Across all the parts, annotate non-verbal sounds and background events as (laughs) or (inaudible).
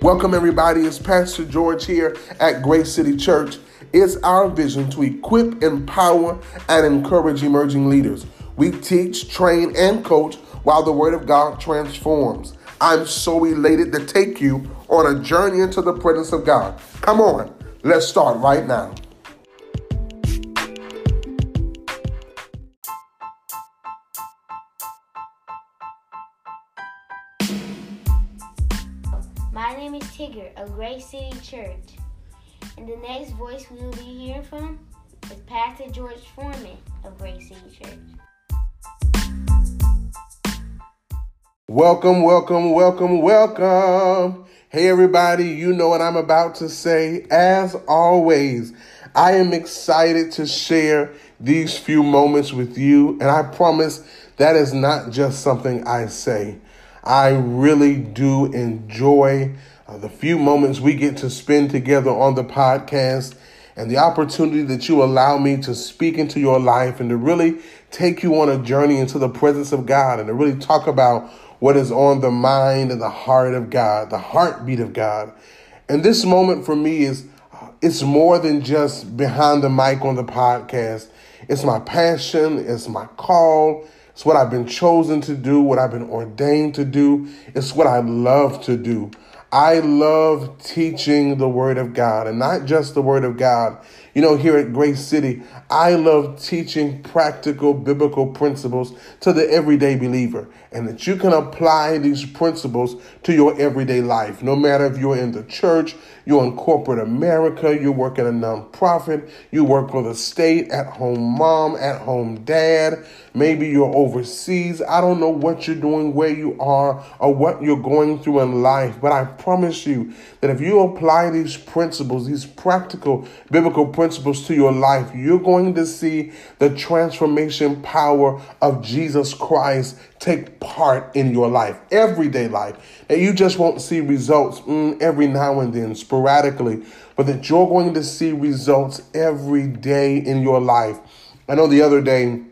Welcome, everybody. It's Pastor George here at Grace City Church. It's our vision to equip, empower, and encourage emerging leaders. We teach, train, and coach while the Word of God transforms. I'm so elated to take you on a journey into the presence of God. Come on, let's start right now. Tigger of Grace City Church. And the next voice we will be hearing from is Pastor George Foreman of Grace City Church. Welcome, welcome, welcome, welcome. Hey, everybody, you know what I'm about to say. As always, I am excited to share these few moments with you, and I promise that is not just something I say. I really do enjoy uh, the few moments we get to spend together on the podcast and the opportunity that you allow me to speak into your life and to really take you on a journey into the presence of God and to really talk about what is on the mind and the heart of God, the heartbeat of God. And this moment for me is uh, it's more than just behind the mic on the podcast. It's my passion, it's my call, it's what I've been chosen to do, what I've been ordained to do. It's what I love to do. I love teaching the Word of God and not just the Word of God. You know, here at Grace City, I love teaching practical biblical principles to the everyday believer and that you can apply these principles to your everyday life. No matter if you're in the church, you're in corporate America, you work at a nonprofit, you work for the state, at home mom, at home dad, maybe you're overseas. I don't know what you're doing, where you are, or what you're going through in life, but I promise you that if you apply these principles, these practical biblical principles to your life, you're going to see the transformation power of Jesus Christ take part in your life, everyday life. And you just won't see results mm, every now and then, sporadically, but that you're going to see results every day in your life. I know the other day,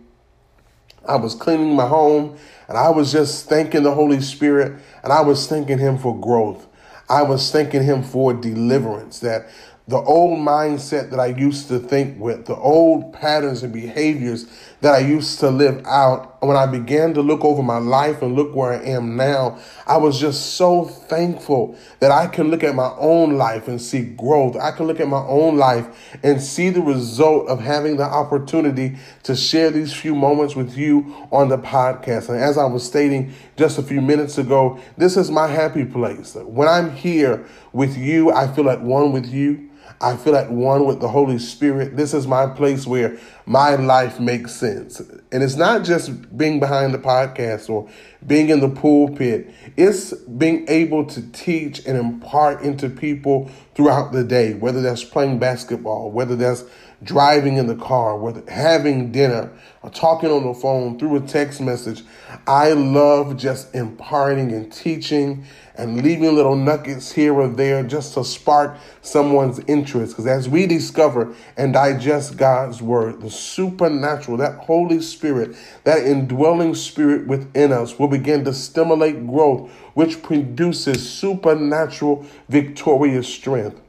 I was cleaning my home and I was just thanking the Holy Spirit and I was thanking Him for growth. I was thanking Him for deliverance, that the old mindset that I used to think with, the old patterns and behaviors that I used to live out, when I began to look over my life and look where I am now, I was just so thankful that I can look at my own life and see growth. I can look at my own life and see the result of having the opportunity to share these few moments with you on the podcast. And as I was stating just a few minutes ago, this is my happy place. When I'm here with you, I feel at one with you. I feel at one with the Holy Spirit. This is my place where my life makes sense. And it's not just being behind the podcast or being in the pulpit, it's being able to teach and impart into people throughout the day, whether that's playing basketball, whether that's driving in the car, whether having dinner, or talking on the phone through a text message. I love just imparting and teaching and leaving little nuggets here or there just to spark someone's interest. Because as we discover and digest God's word, the supernatural, that Holy Spirit, that indwelling spirit within us will begin to stimulate growth, which produces supernatural victorious strength.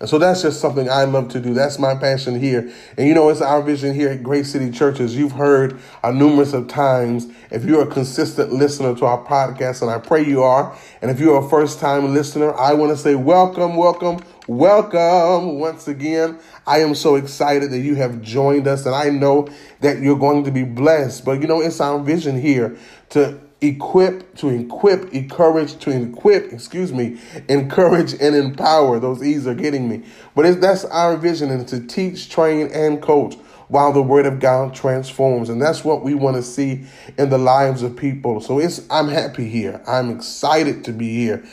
And so that's just something I love to do. That's my passion here. And you know, it's our vision here at Grace City Churches. you've heard uh, numerous of times. If you're a consistent listener to our podcast, and I pray you are, and if you're a first time listener, I want to say welcome, welcome, welcome once again. I am so excited that you have joined us, and I know that you're going to be blessed. But you know, it's our vision here to equip, to equip, encourage, to equip, excuse me, encourage and empower. Those E's are getting me. But that's our vision and to teach, train, and coach while the word of God transforms. And that's what we want to see in the lives of people. So it's I'm happy here. I'm excited to be here.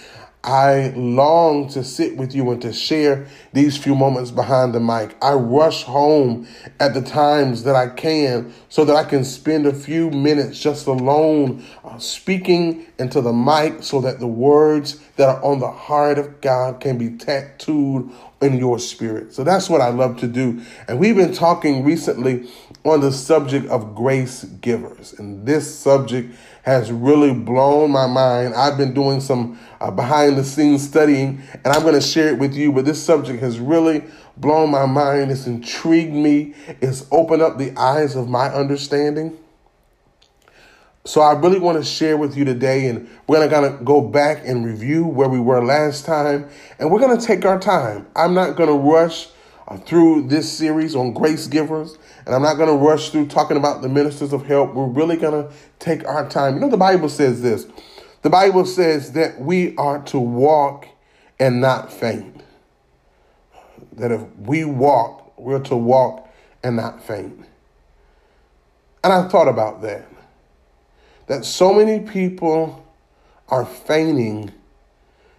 I long to sit with you and to share these few moments behind the mic. I rush home at the times that I can so that I can spend a few minutes just alone uh, speaking into the mic so that the words that are on the heart of God can be tattooed in your spirit. So that's what I love to do. And we've been talking recently on the subject of grace givers. And this subject has really blown my mind. I've been doing some uh, behind the scenes studying, and I'm going to share it with you. But this subject has really blown my mind. It's intrigued me. It's opened up the eyes of my understanding. So I really want to share with you today, and we're gonna go back and review where we were last time, and we're gonna take our time. I'm not gonna rush through this series on grace givers, and I'm not gonna rush through talking about the ministers of help. We're really gonna take our time. You know, the Bible says this. The Bible says that we are to walk and not faint. That if we walk, we're to walk and not faint. And I thought about that that so many people are fainting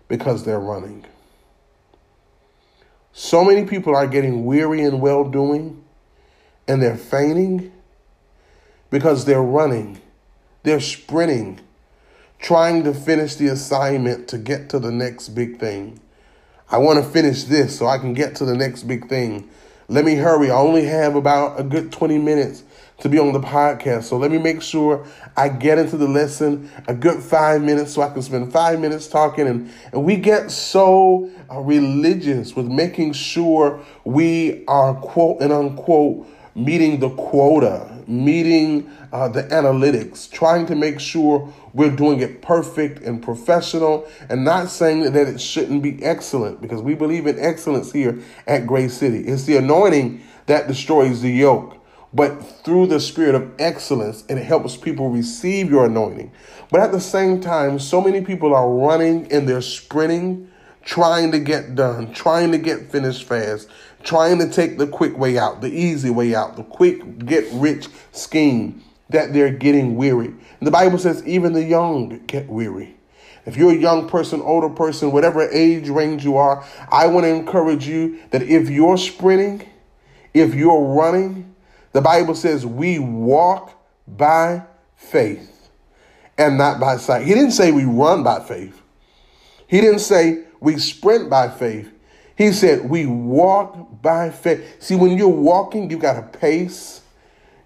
because they're running. So many people are getting weary in well doing and they're fainting because they're running, they're sprinting, trying to finish the assignment to get to the next big thing. I want to finish this so I can get to the next big thing. Let me hurry. I only have about a good 20 minutes to be on the podcast. So let me make sure I get into the lesson a good five minutes so I can spend five minutes talking. And, and we get so uh, religious with making sure we are, quote and unquote, meeting the quota, meeting uh, the analytics, trying to make sure we're doing it perfect and professional, and not saying that it shouldn't be excellent because we believe in excellence here at Grace City. It's the anointing that destroys the yoke but through the spirit of excellence, it helps people receive your anointing. But at the same time, so many people are running and they're sprinting, trying to get done, trying to get finished fast, trying to take the quick way out, the easy way out, the quick get rich scheme that they're getting weary. And the Bible says even the young get weary. If you're a young person, older person, whatever age range you are, I want to encourage you that if you're sprinting, if you're running, the Bible says we walk by faith and not by sight. He didn't say we run by faith. He didn't say we sprint by faith. He said we walk by faith. See, when you're walking, you got a pace,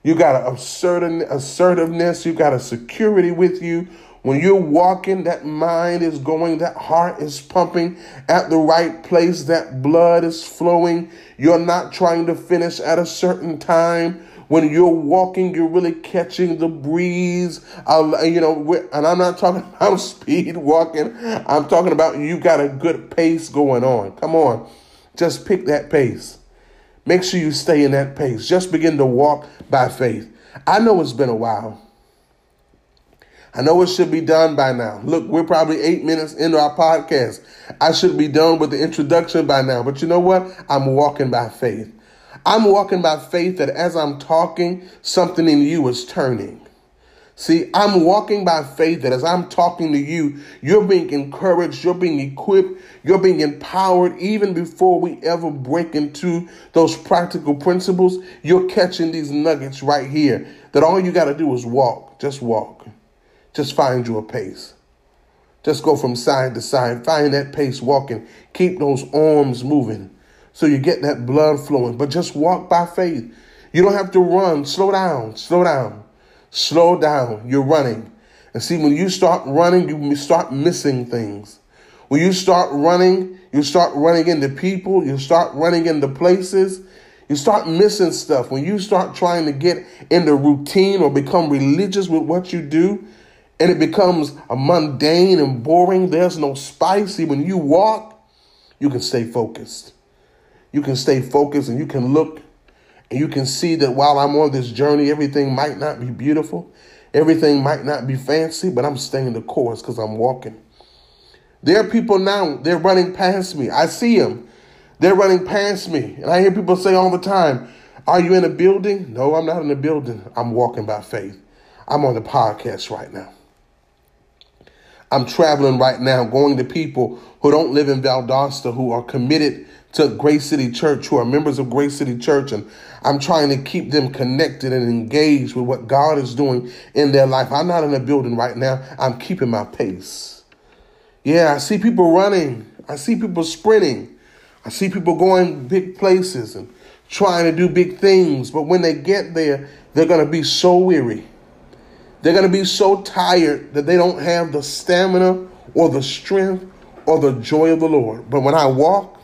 you got a assertiveness, you got a security with you. When you're walking, that mind is going, that heart is pumping at the right place, that blood is flowing. You're not trying to finish at a certain time. When you're walking, you're really catching the breeze. Uh, you know, and I'm not talking (laughs) about speed walking. I'm talking about you got a good pace going on. Come on, just pick that pace. Make sure you stay in that pace. Just begin to walk by faith. I know it's been a while. I know it should be done by now. Look, we're probably eight minutes into our podcast. I should be done with the introduction by now. But you know what? I'm walking by faith. I'm walking by faith that as I'm talking, something in you is turning. See, I'm walking by faith that as I'm talking to you, you're being encouraged, you're being equipped, you're being empowered even before we ever break into those practical principles. You're catching these nuggets right here that all you got to do is walk, just walk. Just find you a pace. Just go from side to side. Find that pace walking. Keep those arms moving so you get that blood flowing. But just walk by faith. You don't have to run. Slow down. Slow down. Slow down. You're running. And see, when you start running, you start missing things. When you start running, you start running into people, you start running into places, you start missing stuff. When you start trying to get into routine or become religious with what you do, and it becomes a mundane and boring. There's no spicy. When you walk, you can stay focused. You can stay focused and you can look and you can see that while I'm on this journey, everything might not be beautiful, everything might not be fancy, but I'm staying the course because I'm walking. There are people now, they're running past me. I see them. They're running past me. And I hear people say all the time, Are you in a building? No, I'm not in a building. I'm walking by faith. I'm on the podcast right now. I'm traveling right now, going to people who don't live in Valdosta, who are committed to Grace City Church, who are members of Grace City Church, and I'm trying to keep them connected and engaged with what God is doing in their life. I'm not in a building right now. I'm keeping my pace. Yeah, I see people running. I see people sprinting. I see people going big places and trying to do big things. But when they get there, they're going to be so weary. They're going to be so tired that they don't have the stamina or the strength or the joy of the Lord. But when I walk,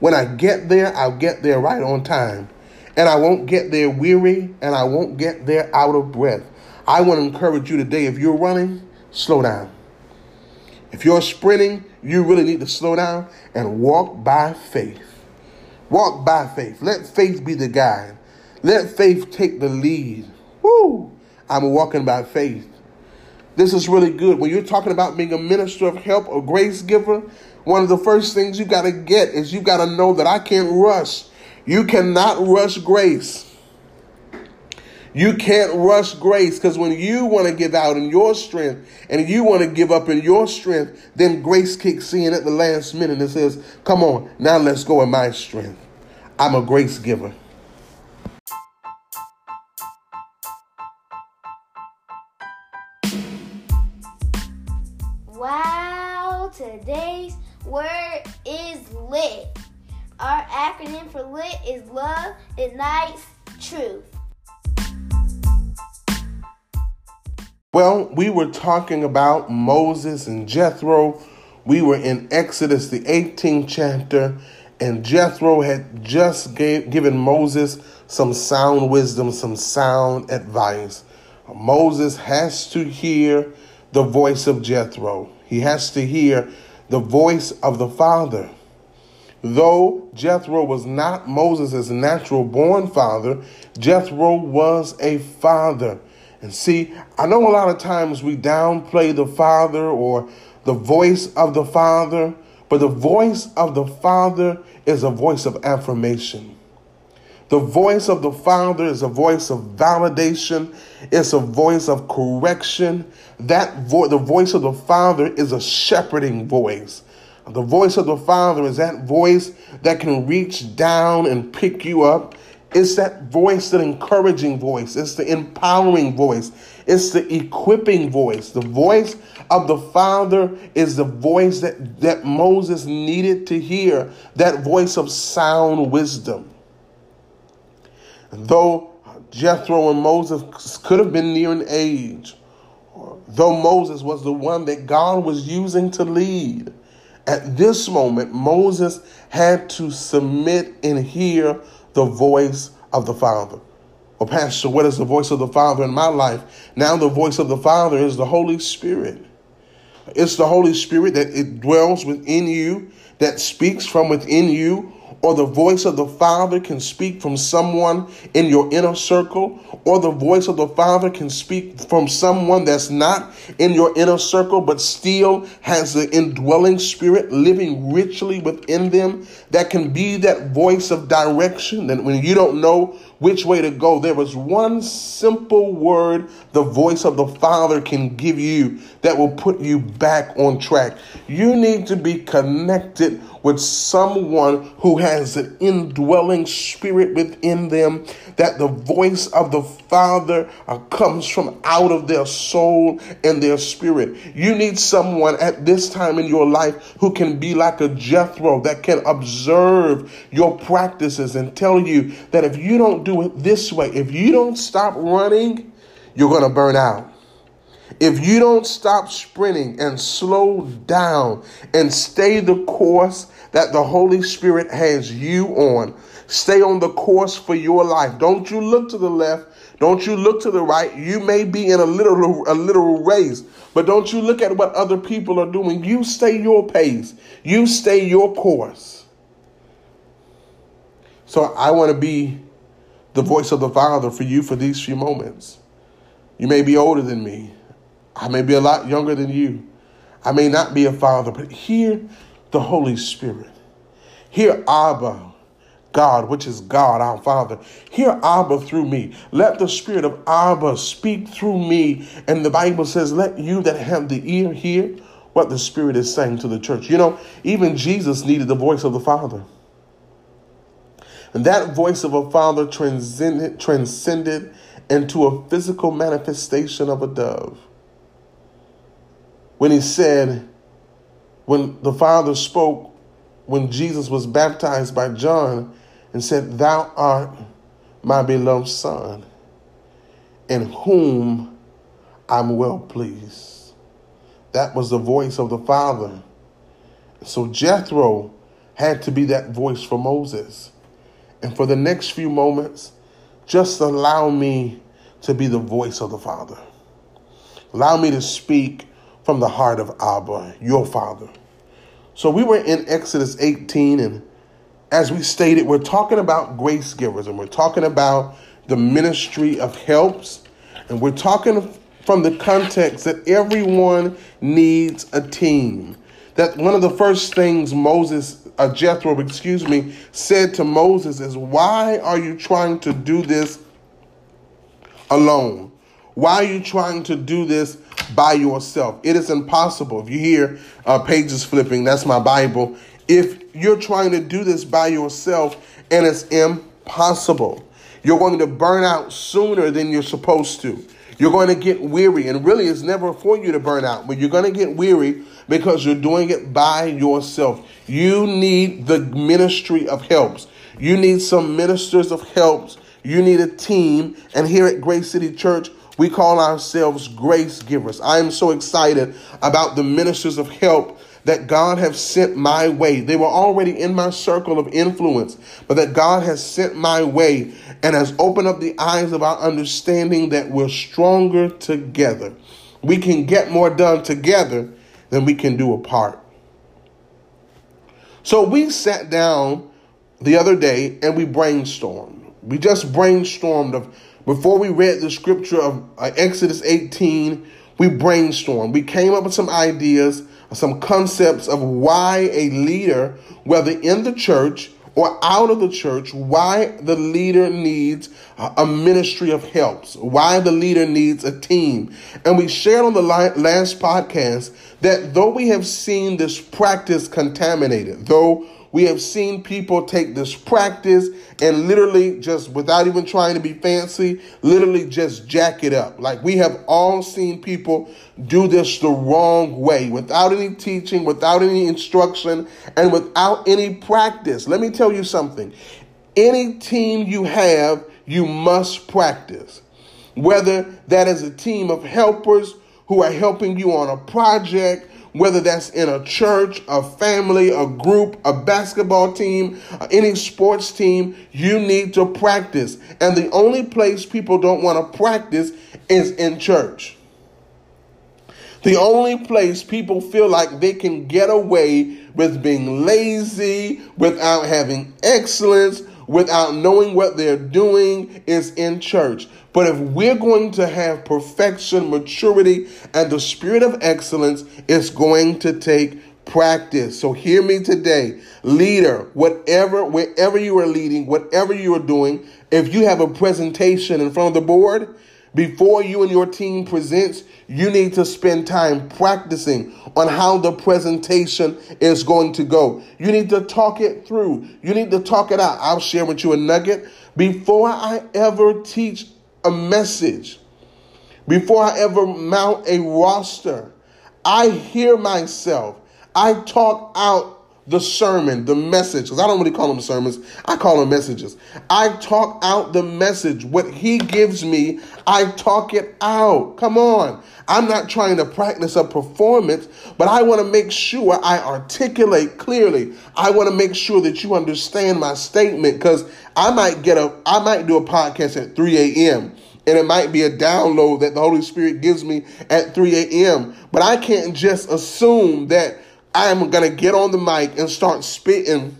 when I get there, I'll get there right on time. And I won't get there weary and I won't get there out of breath. I want to encourage you today if you're running, slow down. If you're sprinting, you really need to slow down and walk by faith. Walk by faith. Let faith be the guide. Let faith take the lead. Woo! I'm walking by faith. This is really good. When you're talking about being a minister of help or grace giver, one of the first things you got to get is you got to know that I can't rush. You cannot rush grace. You can't rush grace because when you want to give out in your strength and you want to give up in your strength, then grace kicks in at the last minute and says, Come on, now let's go in my strength. I'm a grace giver. Lit. Our acronym for lit is love ignites truth. Well, we were talking about Moses and Jethro. We were in Exodus, the 18th chapter, and Jethro had just gave, given Moses some sound wisdom, some sound advice. Moses has to hear the voice of Jethro. He has to hear the voice of the Father. Though Jethro was not Moses' natural born father, Jethro was a father. And see, I know a lot of times we downplay the Father or the voice of the Father, but the voice of the Father is a voice of affirmation. The voice of the Father is a voice of validation. It's a voice of correction. That vo- the voice of the Father is a shepherding voice. The voice of the Father is that voice that can reach down and pick you up. It's that voice, that encouraging voice. It's the empowering voice. It's the equipping voice. The voice of the Father is the voice that, that Moses needed to hear, that voice of sound wisdom. Though Jethro and Moses could have been near an age, though Moses was the one that God was using to lead, at this moment, Moses had to submit and hear the voice of the Father. Well, Pastor, what is the voice of the Father in my life? Now, the voice of the Father is the Holy Spirit. It's the Holy Spirit that it dwells within you, that speaks from within you, or the voice of the Father can speak from someone in your inner circle, or the voice of the Father can speak from someone that's not in your inner circle, but still has the indwelling spirit living richly within them, that can be that voice of direction. And when you don't know which way to go, there is one simple word the voice of the Father can give you that will put you back on track. You need to be connected with someone who has an indwelling spirit within them, that the voice of the Father uh, comes from out of their soul and their spirit. You need someone at this time in your life who can be like a Jethro, that can observe your practices and tell you that if you don't do it this way, if you don't stop running, you're going to burn out. If you don't stop sprinting and slow down and stay the course that the Holy Spirit has you on, stay on the course for your life. Don't you look to the left. Don't you look to the right. You may be in a little a little race, but don't you look at what other people are doing. You stay your pace. You stay your course. So I want to be the voice of the Father for you for these few moments. You may be older than me. I may be a lot younger than you. I may not be a father, but hear the Holy Spirit. Hear Abba, God, which is God, our Father. Hear Abba through me. Let the Spirit of Abba speak through me. And the Bible says, let you that have the ear hear what the Spirit is saying to the church. You know, even Jesus needed the voice of the Father. And that voice of a Father transcended, transcended into a physical manifestation of a dove when he said, when the Father spoke, when Jesus was baptized by John and said, Thou art my beloved Son, in whom I'm well pleased. That was the voice of the Father. So Jethro had to be that voice for Moses. And for the next few moments, just allow me to be the voice of the Father. Allow me to speak from the heart of Abba, your Father. So we were in Exodus 18, and as we stated, we're talking about grace givers, and we're talking about the ministry of helps, and we're talking from the context that everyone needs a team. That one of the first things Moses, uh, Jethro, excuse me, said to Moses is, Why are you trying to do this alone? Why are you trying to do this by yourself? It is impossible. If you hear uh, pages flipping, that's my Bible. If you're trying to do this by yourself and it's impossible, you're going to burn out sooner than you're supposed to. You're going to get weary, and really, it's never for you to burn out, but you're going to get weary because you're doing it by yourself. You need the ministry of helps. You need some ministers of helps. You need a team. And here at Grace City Church, we call ourselves grace givers. I am so excited about the ministers of help that God has sent my way. They were already in my circle of influence, but that God has sent my way and has opened up the eyes of our understanding that we're stronger together. We can get more done together than we can do apart. So we sat down the other day and we brainstormed. We just brainstormed of before we read the scripture of uh, Exodus 18, we brainstormed. We came up with some ideas some concepts of why a leader, whether in the church or out of the church, why the leader needs a ministry of helps, why the leader needs a team. And we shared on the last podcast that though we have seen this practice contaminated, though we have seen people take this practice and literally just without even trying to be fancy, literally just jack it up. Like we have all seen people do this the wrong way without any teaching, without any instruction, and without any practice. Let me tell you something. Any team you have, you must practice. Whether that is a team of helpers who are helping you on a project, whether that's in a church, a family, a group, a basketball team, uh, any sports team, you need to practice. And the only place people don't want to practice is in church. The only place people feel like they can get away with being lazy, without having excellence, without knowing what they're doing is in church. But if we're going to have perfection, maturity, and the spirit of excellence, it's going to take practice. So hear me today. Leader, whatever, wherever you are leading, whatever you are doing, if you have a presentation in front of the board, before you and your team presents, you need to spend time practicing on how the presentation is going to go. You need to talk it through. You need to talk it out. I'll share with you a nugget. Before I ever teach a message, before I ever mount a roster, I hear myself. I talk out the sermon, the message, because I don't really call them sermons, I call them messages. I talk out the message. What he gives me, I talk it out. Come on. I'm not trying to practice a performance, but I want to make sure I articulate clearly. I want to make sure that you understand my statement because I might get a I might do a podcast at 3 a.m. And it might be a download that the Holy Spirit gives me at 3 a.m. But I can't just assume that I'm going to get on the mic and start spitting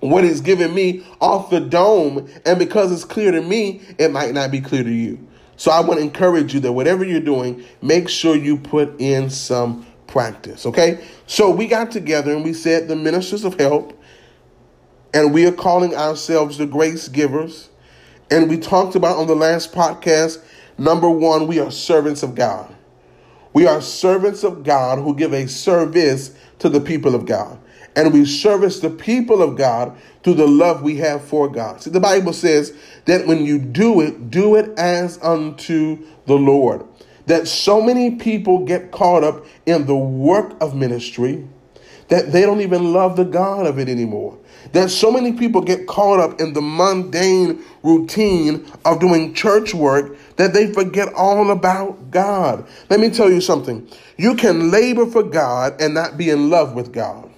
what he's giving me off the dome. And because it's clear to me, it might not be clear to you. So I want to encourage you that whatever you're doing, make sure you put in some practice. Okay? So we got together and we said the ministers of help, and we are calling ourselves the grace givers. And we talked about on the last podcast number one, we are servants of God. We are servants of God who give a service to the people of God. And we service the people of God through the love we have for God. See, the Bible says that when you do it, do it as unto the Lord. That so many people get caught up in the work of ministry that they don't even love the God of it anymore. That so many people get caught up in the mundane routine of doing church work that they forget all about God. Let me tell you something. You can labor for God and not be in love with God.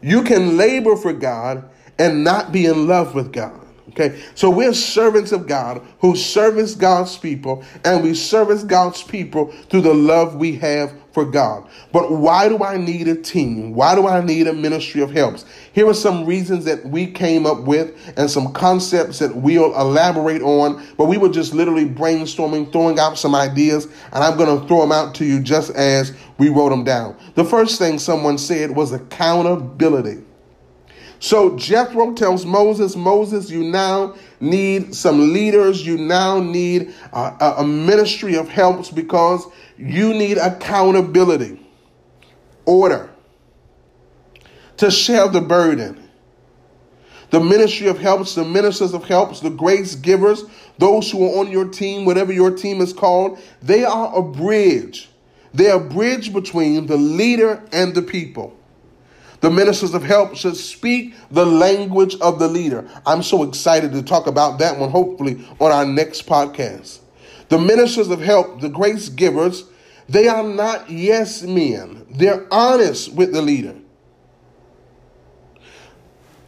You can labor for God and not be in love with God. Okay, so we're servants of God who service God's people, and we service God's people through the love we have for God. But why do I need a team? Why do I need a ministry of helps? Here are some reasons that we came up with and some concepts that we'll elaborate on, but we were just literally brainstorming, throwing out some ideas, and I'm going to throw them out to you just as we wrote them down. The first thing someone said was accountability. So Jethro tells Moses, Moses, you now need some leaders. You now need a, a ministry of helps because you need accountability, order, to share the burden. The ministry of helps, the ministers of helps, the grace givers, those who are on your team, whatever your team is called, they are a bridge. They're a bridge between the leader and the people. The ministers of help should speak the language of the leader. I'm so excited to talk about that one, hopefully, on our next podcast. The ministers of help, the grace givers, they are not yes men. They're honest with the leader.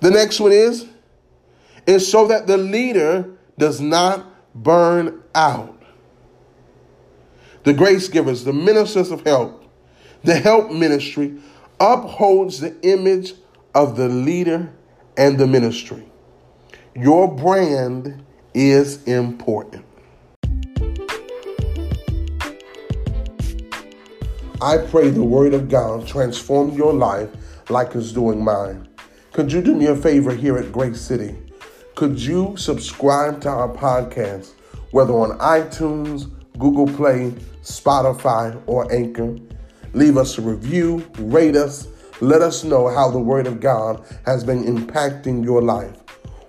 The next one is, is so that the leader does not burn out. The grace givers, the ministers of help, the help ministry upholds the image of the leader and the ministry. Your brand is important. I pray the word of God transform your life like it's doing mine. Could you do me a favor here at Grace City? Could you subscribe to our podcast, whether on iTunes, Google Play, Spotify, or Anchor? Leave us a review, rate us, let us know how the Word of God has been impacting your life.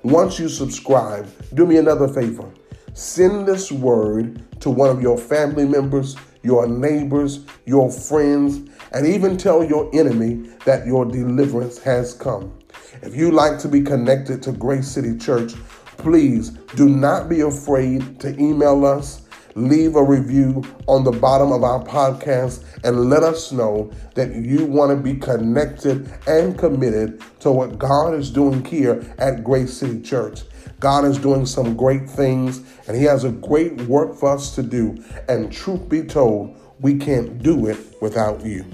Once you subscribe, do me another favor. Send this word to one of your family members, your neighbors, your friends, and even tell your enemy that your deliverance has come. If you like to be connected to Grace City Church, please do not be afraid to email us leave a review on the bottom of our podcast and let us know that you want to be connected and committed to what God is doing here at Grace City Church. God is doing some great things and He has a great work for us to do. And truth be told, we can't do it without you.